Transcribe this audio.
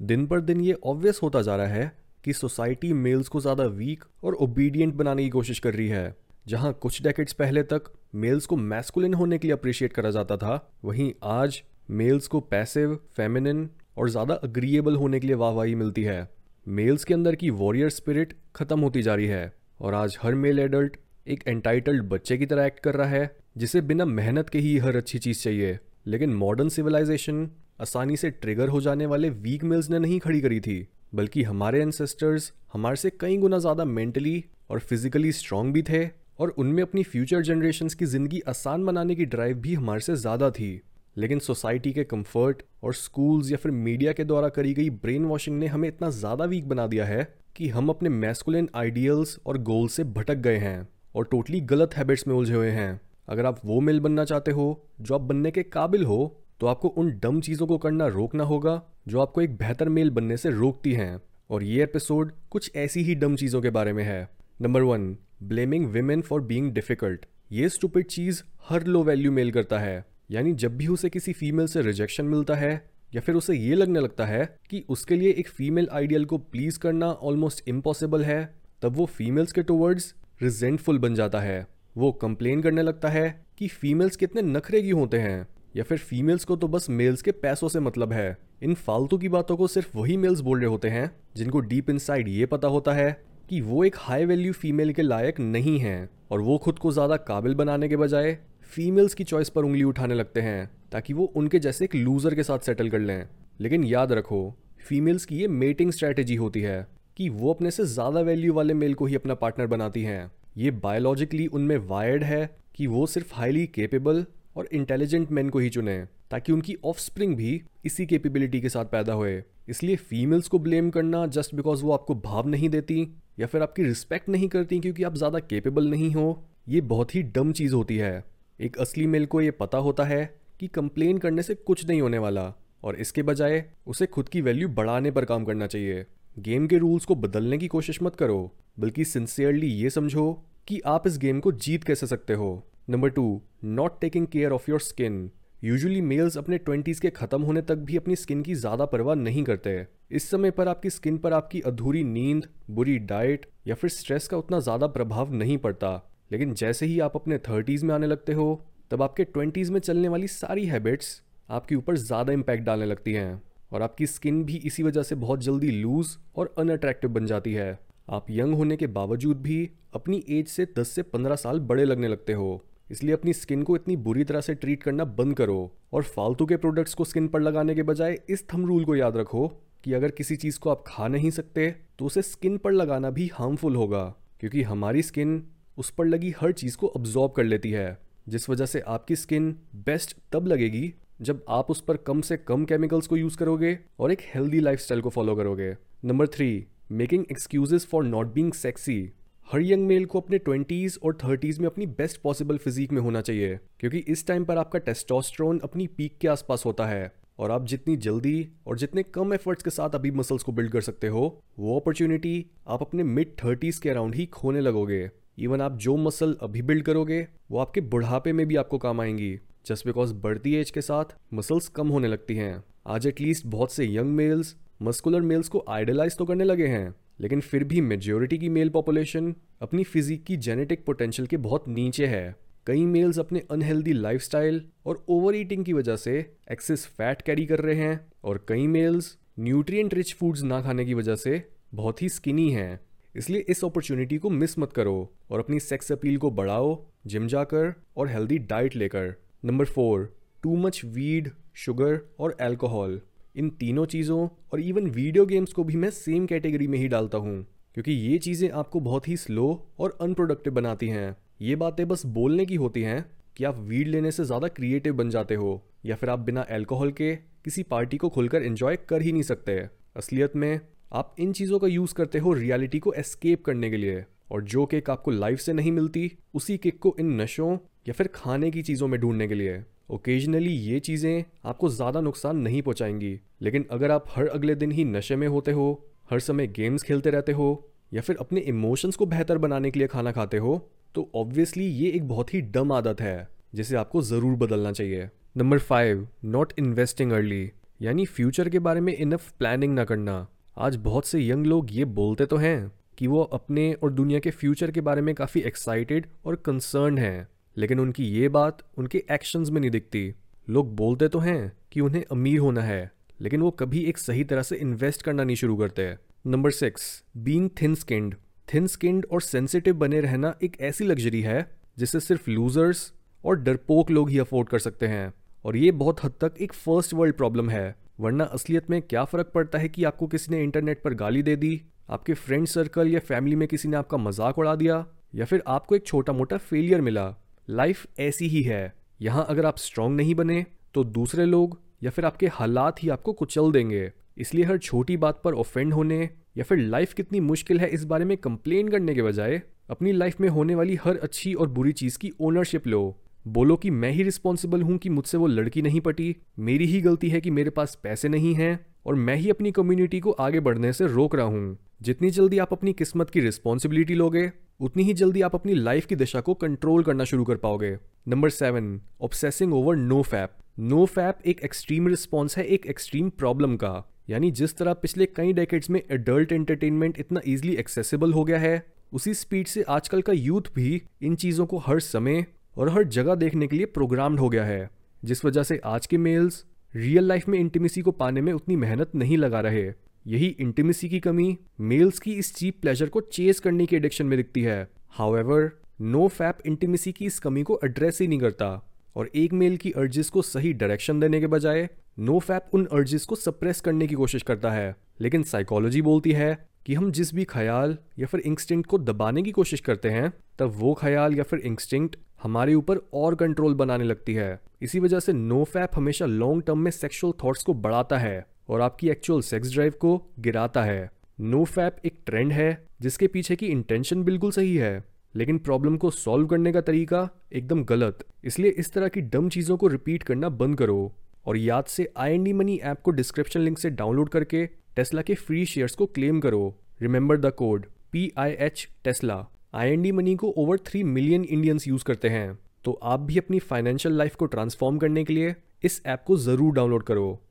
दिन पर दिन ये ऑब्वियस होता जा रहा है कि सोसाइटी मेल्स को ज़्यादा वीक और ओबीडियंट बनाने की कोशिश कर रही है। जहाँ कुछ डेकेट्स पहले तक मेल्स को मैस्कुलिन होने के लिए अप्रिशिएट करा जाता था, वहीं आज मेल्स को पैसिव फेमिनिन और ज़्यादा अग्रीएबल होने के लिए वाहवाही मिलती है। मेल्स के अंदर की वॉरियर स्पिरिट खत्म होती जा रही है और आज हर मेल एडल्ट एक एंटाइटल्ड बच्चे की तरह एक्ट कर रहा है, जिसे बिना मेहनत के ही हर अच्छी चीज़ चाहिए। लेकिन मॉडर्न सिविलाइजेशन आसानी से ट्रिगर हो जाने वाले वीक मेल्स ने नहीं खड़ी करी थी, बल्कि हमारे एंसेस्टर्स हमारे से कई गुना ज़्यादा मेंटली और फिजिकली स्ट्रांग भी थे और उनमें अपनी फ्यूचर जनरेशन की ज़िंदगी आसान बनाने की ड्राइव भी हमारे से ज़्यादा थी। लेकिन सोसाइटी के कंफर्ट और स्कूल्स या फिर मीडिया के द्वारा करी गई ब्रेन वॉशिंग ने हमें इतना ज़्यादा वीक बना दिया है कि हम अपने मैस्कुलिन आइडियल्स और गोल्स से भटक गए हैं और टोटली गलत हैबिट्स में उलझे हुए हैं। अगर आप वो मेल बनना चाहते हो, जो आप बनने के काबिल हो तो आपको उन डम चीज़ों को करना रोकना होगा, जो आपको एक बेहतर मेल बनने से रोकती हैं। और ये एपिसोड कुछ ऐसी ही डम चीज़ों के बारे में है। Number one, blaming women for being difficult ये स्टूपिड चीज़ हर लो वैल्यू मेल करता है। यानी जब भी उसे किसी फीमेल से रिजेक्शन मिलता है, या फिर उसे ये लगने लगता है कि उसके लिए एक फीमेल आइडियल को प्लीज़ करना ऑलमोस्ट इम्पॉसिबल है, तब वो फीमेल्स के टूवर्ड्स रिजेंटफुल बन जाता है। वो कंप्लेन करने लगता है कि फीमेल्स कितने नखरे की होते हैं। या फिर फीमेल्स को तो बस मेल्स के पैसों से मतलब है। इन फालतू की बातों को सिर्फ़ वही मेल्स बोल रहे होते हैं, जिनको डीप इनसाइड ये पता होता है कि वो एक हाई वैल्यू फीमेल के लायक नहीं हैं और वो खुद को ज़्यादा काबिल बनाने के बजाय फीमेल्स की चॉइस पर उंगली उठाने लगते हैं, ताकि वो उनके जैसे एक लूज़र के साथ सेटल कर लें। लेकिन याद रखो फीमेल्स की ये मेटिंग स्ट्रैटेजी होती है कि वो अपने से ज़्यादा वैल्यू वाले मेल को ही अपना पार्टनर बनाती हैं। ये बायोलॉजिकली उनमें वायर्ड है कि वो सिर्फ़ हाईली केपेबल और इंटेलिजेंट मैन को ही चुने, ताकि उनकी ऑफ़ भी इसी केपेबिलिटी के साथ पैदा हुए। इसलिए फीमेल्स को ब्लेम करना जस्ट बिकॉज़ वो आपको भाव नहीं देती, या फिर आपकी रिस्पेक्ट नहीं करती क्योंकि आप ज़्यादा केपेबल नहीं हो, ये बहुत ही डम चीज़ होती है। एक असली मेल को ये पता होता है कि कंप्लेन करने से कुछ नहीं होने वाला, और इसके बजाय उसे खुद की वैल्यू बढ़ाने पर काम करना चाहिए। गेम के रूल्स को बदलने की कोशिश मत करो, बल्कि सिंसियरली ये समझो कि आप इस गेम को जीत कैसे सकते हो। Number two not taking care of your skin usually males अपने ट्वेंटीज़ के ख़त्म होने तक भी अपनी स्किन की ज़्यादा परवाह नहीं करते इस समय पर आपकी स्किन पर आपकी अधूरी नींद, बुरी डाइट या फिर स्ट्रेस का उतना ज़्यादा प्रभाव नहीं पड़ता। लेकिन जैसे ही आप अपने थर्टीज़ में आने लगते हो, तब आपके ट्वेंटीज़ में चलने वाली सारी हैबिट्स आपके ऊपर ज़्यादा इम्पैक्ट डालने लगती हैं। और आपकी स्किन भी इसी वजह से बहुत जल्दी लूज़ और अनअट्रैक्टिव बन जाती है। आप यंग होने के बावजूद भी अपनी एज से 10 से 15 साल बड़े लगने लगते हो। इसलिए अपनी स्किन को इतनी बुरी तरह से ट्रीट करना बंद करो और फालतू के प्रोडक्ट्स को स्किन पर लगाने के बजाय इस थम रूल को याद रखो कि अगर किसी चीज़ को आप खा नहीं सकते तो उसे स्किन पर लगाना भी हार्मफुल होगा, क्योंकि हमारी स्किन उस पर लगी हर चीज़ को अब्जॉर्ब कर लेती है, जिस वजह से आपकी स्किन बेस्ट तब लगेगी जब आप उस पर कम से कम केमिकल्स को यूज़ करोगे और एक हेल्दी लाइफ को फॉलो करोगे। Number three making excuses for not being sexy her young male को अपने ट्वेंटीज़ और थर्टीज़ में अपनी बेस्ट पॉसिबल फिजिक में होना चाहिए, क्योंकि इस टाइम पर आपका टेस्टोस्टेरोन अपनी पीक के आसपास होता है, और आप जितनी जल्दी और जितने कम एफर्ट्स के साथ अभी मसल्स को बिल्ड कर सकते हो, वो अपॉर्चुनिटी आप अपने मिड थर्टीज़ के अराउंड ही खोने लगोगे। इवन आप जो मसल अभी बिल्ड करोगे, वो आपके बुढ़ापे में भी आपको काम आएँगी। जस्ट बिकॉज़ बढ़ती एज के साथ मसल्स कम होने लगती हैं। आज एटलीस्ट बहुत से यंग मेल्स मस्कुलर मेल्स को आइडलाइज तो करने लगे हैं। लेकिन फिर भी मेजोरिटी की मेल पॉपुलेशन अपनी फिजिक की जेनेटिक पोटेंशियल के बहुत नीचे है। कई मेल्स अपने अनहेल्दी लाइफस्टाइल और ओवर ईटिंग की वजह से एक्सेस फैट कैरी कर रहे हैं और कई मेल्स न्यूट्रिएंट रिच फूड्स ना खाने की वजह से बहुत ही स्किनी हैं। इसलिए इस अपॉर्चुनिटी को मिस मत करो और अपनी सेक्स अपील को बढ़ाओ जिम जाकर और हेल्दी डाइट लेकर। Number four too much weed sugar और एल्कोहल इन तीनों चीज़ों और इवन वीडियो गेम्स को भी मैं सेम कैटेगरी में ही डालता हूँ, क्योंकि ये चीज़ें आपको बहुत ही स्लो और अनप्रोडक्टिव बनाती हैं। ये बातें बस बोलने की होती हैं कि आप वीड लेने से ज़्यादा क्रिएटिव बन जाते हो, या फिर आप बिना अल्कोहल के किसी पार्टी को खुलकर एंजॉय कर ही नहीं सकते। असलियत में, आप इन चीज़ों का यूज़ करते हो रियलिटी को एस्केप करने के लिए, और जो केक आपको लाइफ से नहीं मिलती, उसी केक को इन नशों या फिर खाने की चीज़ों में ढूँढने के लिए। ओकेजनली ये चीज़ें आपको ज़्यादा नुकसान नहीं पहुँचाएँगी। लेकिन अगर आप हर अगले दिन ही नशे में होते हो, हर समय गेम्स खेलते रहते हो, या फिर अपने इमोशंस को बेहतर बनाने के लिए खाना खाते हो तो ऑब्वियसली ये एक बहुत ही डम आदत है, जिसे आपको ज़रूर बदलना चाहिए। Number five not investing early यानी फ्यूचर के बारे में इनफ प्लानिंग ना करना। आज बहुत से यंग लोग ये बोलते तो हैं कि वो अपने और दुनिया के फ्यूचर के बारे में काफ़ी एक्साइटेड और कंसर्न हैं। लेकिन उनकी ये बात उनके एक्शंस में नहीं दिखती। लोग बोलते तो हैं कि उन्हें अमीर होना है, लेकिन वो कभी एक सही तरह से इन्वेस्ट करना नहीं शुरू करते। Number six being thin skinned thin skinned और सेंसिटिव बने रहना एक ऐसी लग्जरी है, जिसे सिर्फ़ लूजर्स और डरपोक लोग ही अफोर्ड कर सकते हैं। और ये बहुत हद तक एक फ़र्स्ट वर्ल्ड प्रॉब्लम है, वरना असलियत में क्या फ़र्क पड़ता है कि आपको किसी ने इंटरनेट पर गाली दे दी, आपके फ्रेंड सर्कल या फैमिली में किसी ने आपका मज़ाक उड़ा दिया, या फिर आपको एक छोटा मोटा फेलियर मिला। लाइफ ऐसी ही है। यहाँ अगर आप स्ट्रांग नहीं बने तो दूसरे लोग या फिर आपके हालात ही आपको कुचल देंगे। इसलिए हर छोटी बात पर ऑफेंड होने या फिर लाइफ कितनी मुश्किल है इस बारे में कंप्लेन करने के बजाय, अपनी लाइफ में होने वाली हर अच्छी और बुरी चीज़ की ओनरशिप लो। बोलो कि मैं ही रिस्पॉन्सिबल हूँ कि मुझसे वो लड़की नहीं पटी। मेरी ही गलती है कि मेरे पास पैसे नहीं हैं और मैं ही अपनी कम्युनिटी को आगे बढ़ने से रोक रहा हूँ। जितनी जल्दी आप अपनी किस्मत की रिस्पॉन्सिबिलिटी लोगे उतनी ही जल्दी आप अपनी लाइफ की दिशा को कंट्रोल करना शुरू कर पाओगे। Number seven obsessing over no fap no fap एक एक्सट्रीम रिस्पॉन्स है, एक एक्सट्रीम प्रॉब्लम का। यानी जिस तरह पिछले कई डेकेड्स में एडल्ट एंटरटेनमेंट इतना इजीली एक्सेसिबल हो गया है, उसी स्पीड से आजकल का यूथ भी इन चीज़ों को हर समय और हर जगह देखने के लिए प्रोग्राम्ड हो गया है। जिस वजह से आज के मेल्स रियल लाइफ में इंटीमेसी को पाने में उतनी मेहनत नहीं लगा रहे। यही इंटीमेसी की कमी मेल्स की इस चीप प्लेजर को चेस करने की एडिक्शन में दिखती है। हाउएवर नो फैप इंटीमेसी की इस कमी को एड्रेस ही नहीं करता। और एक मेल की अर्जिस को सही डायरेक्शन देने के बजाय नो फैप उन अर्जिस को सप्रेस करने की कोशिश करता है। लेकिन साइकोलॉजी बोलती है कि हम जिस भी ख्याल या फिर इंस्टिंक्ट को दबाने की कोशिश करते हैं, तब वो ख्याल या फिर इंस्टिंक्ट हमारे ऊपर और कंट्रोल बनाने लगती है। इसी वजह से नो फैप हमेशा लॉन्ग टर्म में सेक्सुअल थॉट्स को बढ़ाता है। और आपकी एक्चुअल सेक्स ड्राइव को गिराता है। नो फैप एक ट्रेंड है, जिसके पीछे की इंटेंशन बिल्कुल सही है, लेकिन प्रॉब्लम को सॉल्व करने का तरीका एकदम गलत। इसलिए इस तरह की डम चीज़ों को रिपीट करना बंद करो। और याद से I N D money app को डिस्क्रिप्शन लिंक से डाउनलोड करके टेस्ला के फ्री शेयर्स को क्लेम करो। Remember the code P I H Tesla I N D money को over three million Indians use करते हैं। तो आप भी अपनी फाइनेंशियल लाइफ को ट्रांसफॉर्म करने के लिए इस ऐप को ज़रूर डाउनलोड करो।